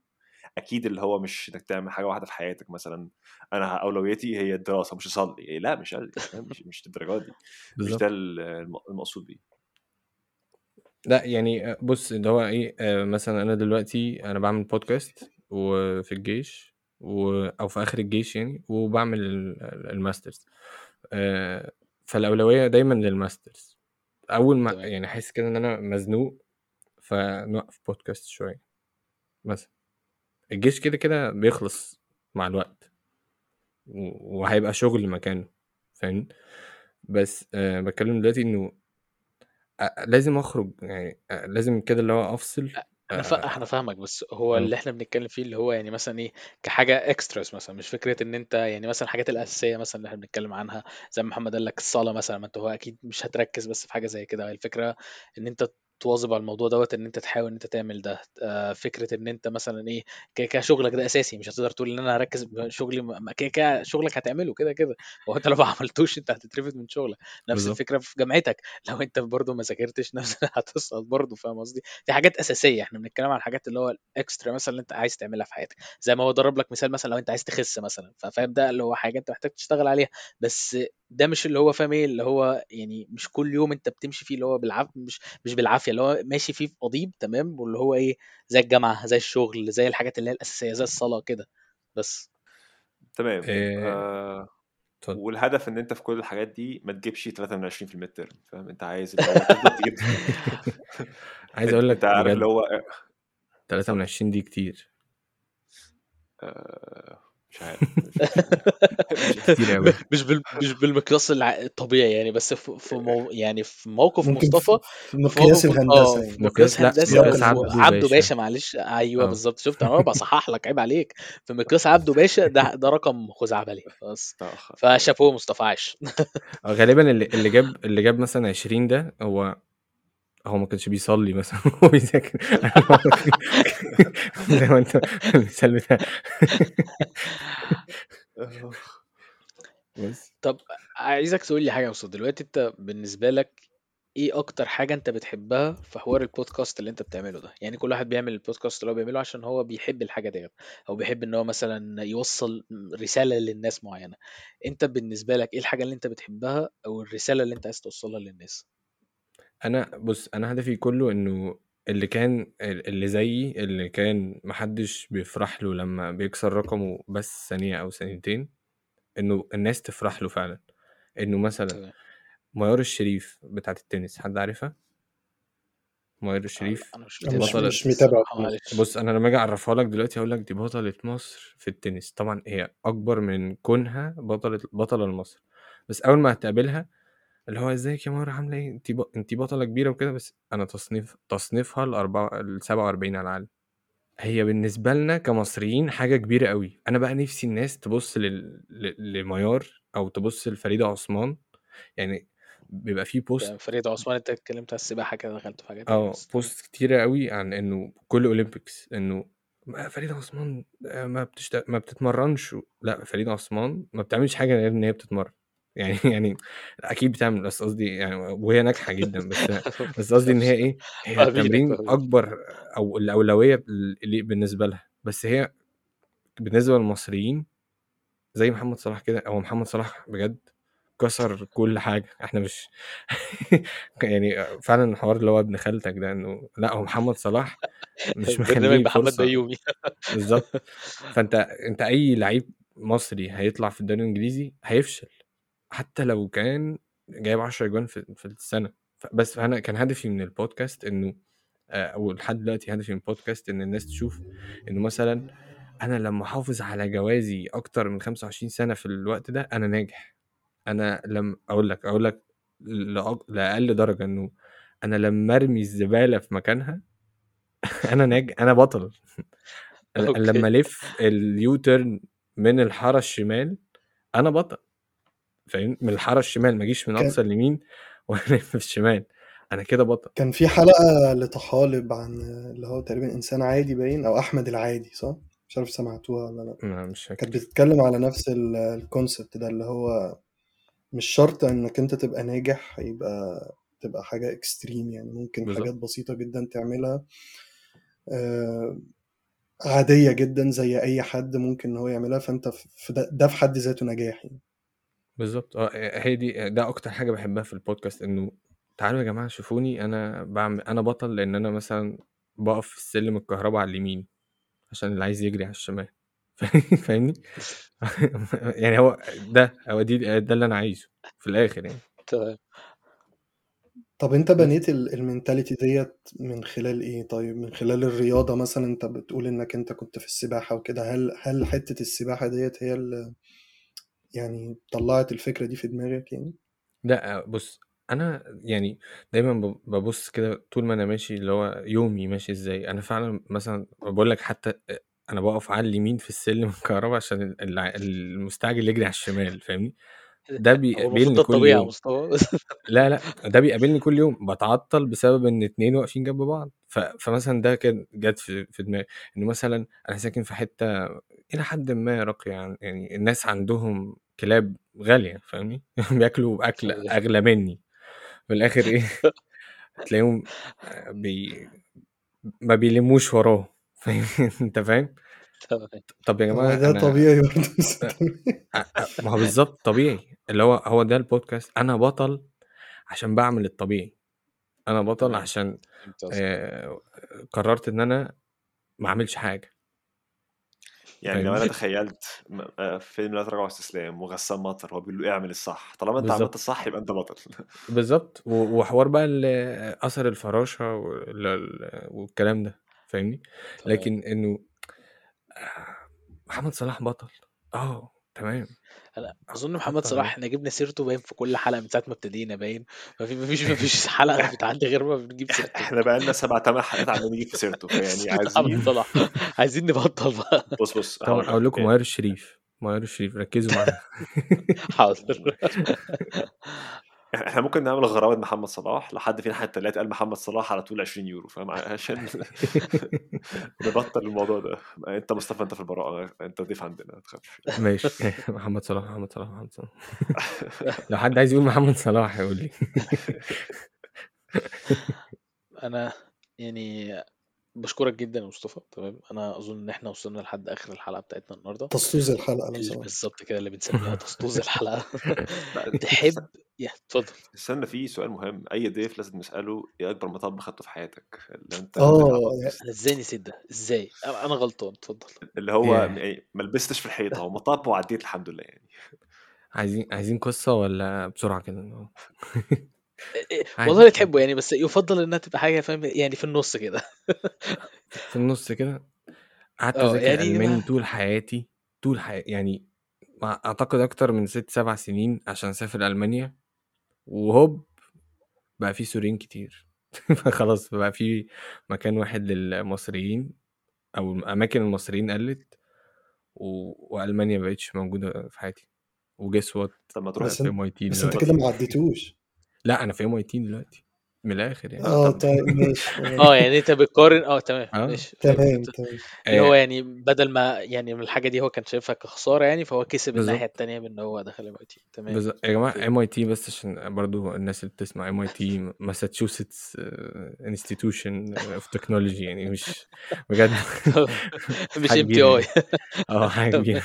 Speaker 2: أكيد اللي هو مش إنك تعمل حاجة واحدة في حياتك مثلا أنا اولويتي هي الدراسة مش أصلي. إيه لا مش؟ مش مش الدرجة دي. مش ده الم- المقصود بيه.
Speaker 4: لا يعني بص اللي هو إيه آه، مثلا أنا دلوقتي أنا بعمل بودكاست وفي الجيش و... أو في آخر الجيش يعني وبعمل ال- ال masters. آه، فالأولوية دايما لل masters. أول
Speaker 1: ما
Speaker 4: يعني أحس كده إن أنا مزنوق فنوقف بودكاست شوية. مثلا. الجيش كده كده بيخلص مع الوقت. وهيبقى شغل مكانه. فاهم بس أه بتكلم دلوقتي إنه لازم أخرج يعني لازم كده اللي هو أفصل.
Speaker 1: أنا فا... إحنا فاهمك بس هو اللي إحنا بنتكلم فيه اللي هو يعني مثلا إيه كحاجة اكستراس مثلا مش فكرة إن أنت يعني مثلا الحاجات الأساسية مثلا اللي إحنا بنتكلم عنها زي ما محمد قال لك الصلاة مثلا ما أنت هو أكيد مش هتركز بس في حاجة زي كده. الفكرة إن أنت تواظب على الموضوع دوت إن أنت تحاول إن أنت تعمل ده. آه، فكرة إن أنت مثلا إيه كده كده شغلك ده أساسي. مش هتقدر تقول إن أنا هركز شغلي م- كده كده شغلك هتعمله كده كده. هو أنت لو ما عملتوش أنت هتترفد من شغلك. نفس
Speaker 4: بالظبط
Speaker 1: الفكرة في جامعتك. لو أنت برضه ما ذاكرتش نفس هتسقط برضه فاهم قصدي؟ دي حاجات أساسية. إحنا بنتكلم عن الحاجات اللي هو الاكسترا مثلا اللي أنت عايز تعملها في حياتك. زي ما هو ضرب لك مثال مثلا لو أنت عايز تخس مثلا. ففاهم ده اللي هو حاجة أنت محتاج تشتغل عليها. بس ده مش اللي هو فاهم إيه؟ اللي هو يعني مش كل يوم أنت بتمشي فيه اللي هو بالعافيه مش مش بالعافية. اللي هو ماشي فيه في قضيب تمام؟ واللي هو إيه زي الجامعة زي الشغل زي الحاجات اللي هي الأساسية زي الصلاة كده بس.
Speaker 2: تمام.
Speaker 4: أه
Speaker 2: آه
Speaker 4: اتفضل.
Speaker 2: والهدف إن أنت في كل الحاجات دي ما تجيبش 3 من 20 في الميد ترم فاهم؟ أنت عايز تجيب
Speaker 4: عايز
Speaker 2: انت,
Speaker 4: أقول
Speaker 2: أنت
Speaker 4: لك
Speaker 2: عارف اللي هو
Speaker 4: 3 من
Speaker 2: اتفضل
Speaker 4: 20 دي كتير.
Speaker 2: آه مش عارف
Speaker 4: كتير قوي
Speaker 1: مش بال... مش بالمقياس الع- الطبيعي يعني بس في في مو... يعني في موقف
Speaker 3: ممكن
Speaker 1: مصطفى
Speaker 3: في, مقياس
Speaker 1: آه في مقياس
Speaker 4: مقياس لا
Speaker 1: هندسي
Speaker 3: سياق
Speaker 4: مقياس
Speaker 1: وفي
Speaker 3: ال...
Speaker 4: عبده باشا.
Speaker 1: معلش. أيوه
Speaker 4: آه.
Speaker 1: بالظبط. شفت؟ أنا بصحح لك عيب عليك. في مقياس عبده باشا ده ده رقم خزعبلي. بس.
Speaker 2: تأخر
Speaker 1: فشابوه مصطفى عاش
Speaker 4: غالبا اللي اللي جاب اللي جاب مثلا 20 ده هو هو ما كانش بيصلي مثلا هو بيذاكر. زي ما انت المثال بتاع بس.
Speaker 1: طب عايزك تقول لي حاجة يا دلوقتي أنت بالنسبة لك إيه أكتر حاجة أنت بتحبها في حوار البودكاست اللي أنت بتعمله ده؟ يعني كل واحد بيعمل البودكاست اللي هو بيعمله عشان هو بيحب الحاجة ديت. أو بيحب إن هو مثلا يوصل رسالة للناس معينة. أنت بالنسبة لك إيه الحاجة اللي أنت بتحبها أو الرسالة اللي أنت عايز توصلها للناس؟
Speaker 4: أنا بص أنا هدفي كله إنه اللي كان ال اللي زيي اللي كان ما حدش بيفرح له لمّا بيكسر رقمه بس ثانية أو ثانيتين، إنه الناس تفرح له فعلًا، إنه مثلًا
Speaker 1: تمام.
Speaker 4: ميار الشريف بتاعة التنس، حد عارفها؟ ميار
Speaker 1: آه،
Speaker 4: الشريف
Speaker 1: أنا مش
Speaker 3: أنا مش
Speaker 4: بطلة
Speaker 3: مش
Speaker 1: التنس
Speaker 3: متابع
Speaker 1: الصراحة
Speaker 3: التنس.
Speaker 1: معلش.
Speaker 4: بُص، أنا لمّا آجي أعرّفها لك دلوقتي هاقول لك دي بطلة مصر في التنس، طبعًا هي أكبر من كونها بطلة بطلة لمصر، بس أول ما هتقابلها اللي هو إزيك يا ميار عاملة إيه؟ أنتِ ب أنتِ بطلة كبيرة وكده، بس أنا تصنيف تصنيفها الأربعة ال47 على العالم. هي بالنسبة لنا كمصريين حاجة كبيرة أوي، أنا بقى نِفْسي الناس تبُص لل ل لميار أو تبُص لفريدة عثمان، يعني بيبقى في post
Speaker 1: تمام، فريدة عثمان أنت اتكلمت على السباحة كده دخلت في حاجة تانية
Speaker 4: آه،
Speaker 1: بس تمام.
Speaker 4: post كتيرة أوي عن إنه كل olympics إنه ما فريدة عثمان آآ ما بتشت ما بتتمرّنش و لأ، فريدة عثمان ما بتعملش حاجة غير إن هي بتتمرّن، يعني يعني أكيد بتعمل بس قصدي يعني وهي ناجحة جدًا، بس بس قصدي إن هي إيه، هي التمرين
Speaker 1: فاهمينك.
Speaker 4: أكبر أو الأولوية ال اللي بالنسبة لها، بس هي بالنسبة للمصريين زي محمد صلاح كده، هو محمد صلاح بجد كسر كل حاجة، إحنا مش يعني فعلًا الحوار اللي هو ابن خالتك ده إنه لأ، هو محمد صلاح مش مخلّيه
Speaker 1: محمد
Speaker 4: فرصة.
Speaker 1: بيومي.
Speaker 4: بالضبط، فأنت أنت أي لعيب مصري هيطلع في الدوري الإنجليزي هيفشل، حتى لو كان جايب 10 أجوان في في السنة، ف بس فأنا كان هدفي من الpodcast إنه آآ أو لحد دلوقتي هدفي من الpodcast إن الناس تشوف إنه مثلًا أنا لمّا أحافظ على جوازي أكتر من 25 سنة في الوقت ده، أنا ناجح. أنا لم أقول لك أقول لك لأق لأقل درجة إنه أنا لمّا أرمي الزبالة في مكانها أنا ناج أنا بطل. لمّا الU turn من الحارة الشمال، أنا بطل. فاهمني؟ من الحارة الشمال ما أجيش من
Speaker 3: كان
Speaker 4: أقصى اليمين وألِف في الشمال، أنا كده بطل.
Speaker 3: كان في حلقة لطحالب عن اللي هو تقريبًا إنسان عادي باين أو أحمد العادي صح؟ مش عارف سمعتوها والّا لأ؟
Speaker 4: ما مش
Speaker 3: كانت
Speaker 4: فاكر.
Speaker 3: بتتكلم على نفس ال الconcept ده اللي هو مش شرط إنك أنت تبقى ناجح يبقى تبقى حاجة extreme يعني ممكن
Speaker 4: بالضبط.
Speaker 3: حاجات بسيطة جدًا تعملها آآ عادية جدًا زي أي حد ممكن إن هو يعملها، فأنت ف في ده ده في حد ذاته نجاح يعني.
Speaker 4: بالضبط آه، آآ هي دي ده أكتر حاجة باحبها في الpodcast إنه تعالوا يا جماعة شوفوني أنا باعم أنا بطل لإن أنا مثلًا باقف في السلم الكهربا على اليمين، عشان اللي عايز يجري على الشمال فاهمني؟ يعني هو ده هو دي ده اللي أنا عايزه في الآخر يعني.
Speaker 1: تمام.
Speaker 3: طب أنت
Speaker 4: بس.
Speaker 3: بنيت ال الmentality ديّة من خلال إيه طيب؟ من خلال الرياضة مثلًا أنت بتقول إنك أنت كنت في السباحة وكده، هل هل حتة السباحة ديّة هي ال يعني طلّعت الفكرة دي في دماغك يعني؟
Speaker 4: لأ بُص، أنا يعني دايمًا ب بابُص كده طول ما أنا ماشي اللي هو يومي ماشي إزاي، أنا فعلًا مثلًا باقول لك حتى أ أنا باقف على اليمين في السلم الكهربا عشان ال الع المستعجل يجري على الشمال فاهمني؟ ده
Speaker 1: هو المفروض
Speaker 4: بيقابلني
Speaker 1: ده
Speaker 4: كل
Speaker 1: الطبيعي يا
Speaker 4: يوم.
Speaker 1: مصطفى.
Speaker 4: لا، لأ، ده بيقابلني كل يوم، باتعطّل بسبب إن 2 واقفين جنب بعض، ف فمثلًا ده كان جات في في دماغي، إنه مثلًا أنا ساكن في حتة إلى حدٍ ما راقية يعني الناس عندهم كلاب غالية فاهمني؟ بياكلوا أكل
Speaker 1: تمام.
Speaker 4: أغلى منّي، في الآخر إيه تلاقيهم بي ما بيلمّوش وراه فاهم أنت فاهم؟ طب يا
Speaker 3: هو
Speaker 4: جماعة
Speaker 3: ده
Speaker 4: أنا
Speaker 3: طبيعي
Speaker 4: ما هو بالضبط طبيعي، اللي هو هو ده الpodcast أنا بطل عشان باعمل الطبيعي، أنا بطل. عشان. آآ قررت إن أنا ما أعملش حاجة.
Speaker 2: يعني لو أنا
Speaker 4: فاهمني؟
Speaker 2: تخيّلت آآ فيلم لا تراجع ولا استسلام وغسان مطر هو بيقول له اعمل الصح، طالما أنت عملت. الصح يبقى أنت بطل.
Speaker 4: بالضبط، و وحوار بقى ال أثر الفراشة وال ال والكلام ده فاهمني؟ لكن إنه محمد صلاح بطل، آه تمام.
Speaker 1: أنا
Speaker 4: ح
Speaker 1: أظن محمد صلاح. إحنا جِبنا سيرته باين في كل حلقة من ساعة ما ابتدينا باين، ما في ما فيش ما فيش حلقة بتعدّي غير ما بنجيب سيرته.
Speaker 2: إحنا بقى لنا 7، 8 حلقات عمّالين نجيب في سيرته،
Speaker 1: محمد
Speaker 2: عايزين
Speaker 1: صلاح، عايزين نبطّل بقى.
Speaker 2: بُص، بُص لك
Speaker 4: لكم ميار الشريف، ميار الشريف ركّزوا معايا.
Speaker 1: حاضر.
Speaker 2: إح إحنا ممكن نعمل غرابة محمد صلاح، لو حد فينا حتى دلوقتي قال محمد صلاح على طول 20€ فاهم؟ عشان نبطّل الموضوع ده. أنت مصطفى أنت في البراءة، أنت ضيف عندنا ما تخافش.
Speaker 4: ماشي محمد صلاح، محمد صلاح، محمد صلاح. لو حد عايز يقول محمد صلاح يقول لي.
Speaker 1: أنا يعني بشكرك جدا يا مصطفى تمام؟ أنا أظن إن إحنا وصلنا لحد آخر الحلقة بتاعتنا النهارده.
Speaker 3: تسطوز الحلقة
Speaker 1: اللي بالظبط كده اللي بنسميها تسطوز
Speaker 2: الحلقة.
Speaker 1: تحب؟ يا اتفضل.
Speaker 2: استنى في سؤال مهم. أي ضيف لازم نساله إيه أكبر مطب خدته في حياتك؟ اللي أنت
Speaker 3: آه
Speaker 1: أنا إزاي نسيت ده؟ إزاي؟ أنا أنا غلطان اتفضل.
Speaker 2: اللي هو
Speaker 4: إيه.
Speaker 2: يعني ما لبستش في الحيطة هو مطب وعديت الحمد لله يعني.
Speaker 4: عايزين عايزين قصة ولا بسرعة كده.
Speaker 1: والله اللي تحبه يعني بس يفضل إنها تبقى حاجة فاهم يعني في النص كده.
Speaker 4: في النص كده؟ قعدت
Speaker 1: آه
Speaker 4: أذاكر
Speaker 1: يعني
Speaker 4: ألماني
Speaker 1: ما-
Speaker 4: طول حياتي طول حياتي يعني مع- أعتقد أكتر من ست سبع سنين عشان أسافر ألمانيا. وهوب بقى في سوريين كتير. فخلاص بقى في مكان واحد للمصريين أو أماكن المصريين قلت و... وألمانيا مبقتش موجودة في حياتي. و guess what
Speaker 2: طب ما تروح
Speaker 3: بس
Speaker 4: في MIT
Speaker 3: بس
Speaker 4: أنت
Speaker 3: كده ما عديتوش.
Speaker 4: لا أنا في MIT دلوقتي. من الآخر يعني.
Speaker 2: آه
Speaker 3: طيب ماشي.
Speaker 1: آه يعني أنت بتقارن آه تمام
Speaker 4: آه.
Speaker 1: ماشي.
Speaker 3: تمام
Speaker 1: فهمت.
Speaker 3: تمام.
Speaker 1: اللي هو
Speaker 4: آه،
Speaker 1: يعني بدل ما يعني من الحاجة دي هو كان شايفها كخسارة يعني فهو كسب الناحية
Speaker 4: بالظبط.
Speaker 1: التانية بإن هو دخل MIT تمام.
Speaker 4: بز... يا جماعة MI T بس عشان برضو الناس اللي بتسمع MIT Massachusetts Institution of Technology يعني مش بجد.
Speaker 1: مش
Speaker 4: MTI.
Speaker 1: آه حاجة
Speaker 4: كبيرة.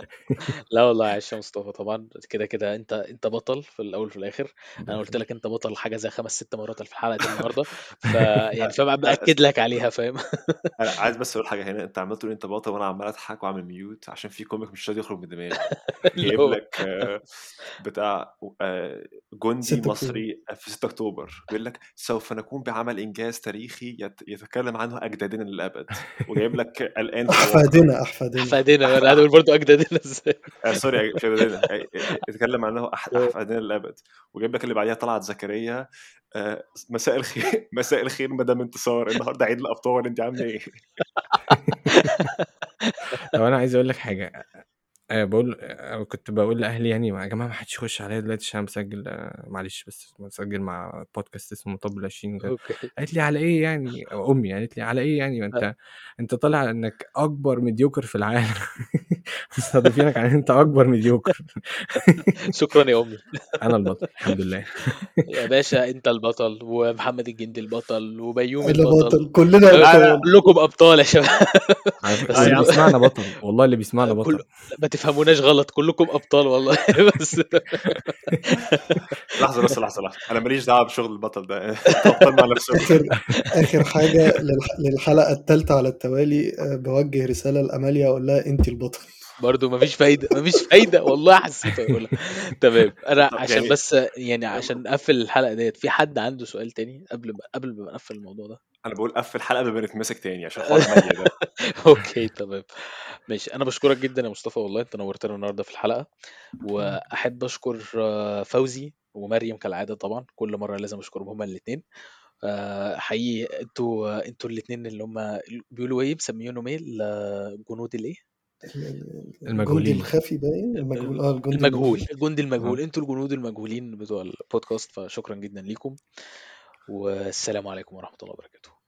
Speaker 1: لا والله عايش يا مصطفى. طبعا كده كده أنت أنت بطل في الأول وفي الآخر. أنا قلت لك أنت بطل حاجة زي خمس ست مرات في الحلقة دي النهارده. فيعني فبقى بأكد لك عليها فاهم؟
Speaker 2: أنا عايز بس أقول حاجة هنا. أنت عمال تقول أنت بطل وأنا عمال أضحك واعمل mute عشان في comic مش راضي يخرج من دماغي. جايب لك آه، بتاع آه، جندي
Speaker 3: 6 أكتوبر.
Speaker 2: مصري في 6 أكتوبر. بيقول لك سوف نقوم بعمل إنجاز تاريخي يت- يتكلم عنه أجدادنا للأبد. وجايب لك الآن
Speaker 3: أحفادنا أحفادنا.
Speaker 1: أحفادنا. أنا هقول برضه أجدادنا إزاي؟
Speaker 2: آه سوري مش أجدادنا. آه، يتكلم عنه أحفادنا للأبد. وجايب لك اللي بعديها طلعت زكريا آه، مساء الخير مساء الخير مدام انتصار النهارده عيد الأبطال انت عاملة إيه؟
Speaker 4: طب أنا عايز أقول لك حاجة أه بقول أه كنت بقول لأهلي يعني يا جماعة ما حدش يخش عليا دلوقتي عشان أنا مسجل أه معلش بس مسجل مع بودكاست اسمه مطب العشرين وكده
Speaker 1: okay.
Speaker 4: قالت لي على إيه يعني؟ أو أمي قالت لي على إيه يعني؟ ما أنت أنت طالع إنك أكبر mediocre في العالم. مستضيفينك عن أنت أكبر mediocre
Speaker 1: شكرا يا أمي.
Speaker 4: أنا البطل الحمد لله.
Speaker 1: يا باشا أنت البطل ومحمد الجندي البطل وبيومي البطل.
Speaker 3: بطل كلنا
Speaker 1: كلكم أبطال يا شباب.
Speaker 4: على فكرة
Speaker 1: بس
Speaker 4: اللي بيسمعنا بطل والله اللي بيسمعنا
Speaker 1: كل
Speaker 4: بطل.
Speaker 1: ما تفهموناش غلط كلكم أبطال والله. بس.
Speaker 2: لحظة بس لحظة لحظة. أنا ماليش دعوة بشغل البطل ده. ابطال مع نفسهم
Speaker 3: آخر آخر حاجة للح- للحلقة الثالثه على التوالي آه، بوجه رسالة لأماليا أقول لها انت البطل.
Speaker 1: برضه مفيش فايدة مفيش فايدة والله حسيت اقولها تمام. أنا
Speaker 2: طب
Speaker 1: عشان
Speaker 2: يعني-
Speaker 1: بس يعني عشان نقفل الحلقة ديت في حد عنده سؤال تاني قبل ما قبل ما نقفل الموضوع ده؟
Speaker 2: أنا بقول قفل حلقه قبل ما نتمسك تاني عشان حوار ده.
Speaker 1: أوكي تمام. ماشي. أنا بشكرك جدا يا مصطفى والله أنت نورتنا النهارده في الحلقة. وأحب أشكر آه، فوزي ومريم كالعادة طبعا كل مرة لازم أشكرهم هما الاثنين حقيقي أنتوا أنتوا الاثنين اللي هم بيقولوا إيه مسمينهم إيه الجنود
Speaker 3: الإيه؟
Speaker 4: المجهولين.
Speaker 3: الخفي باين؟ المجهول آه الجندي
Speaker 1: المجهول. الجندي المجهول. أنتوا الجنود المجهولين بتوع البودكاست فشكرا جدا ليكم والسلام عليكم ورحمة الله وبركاته.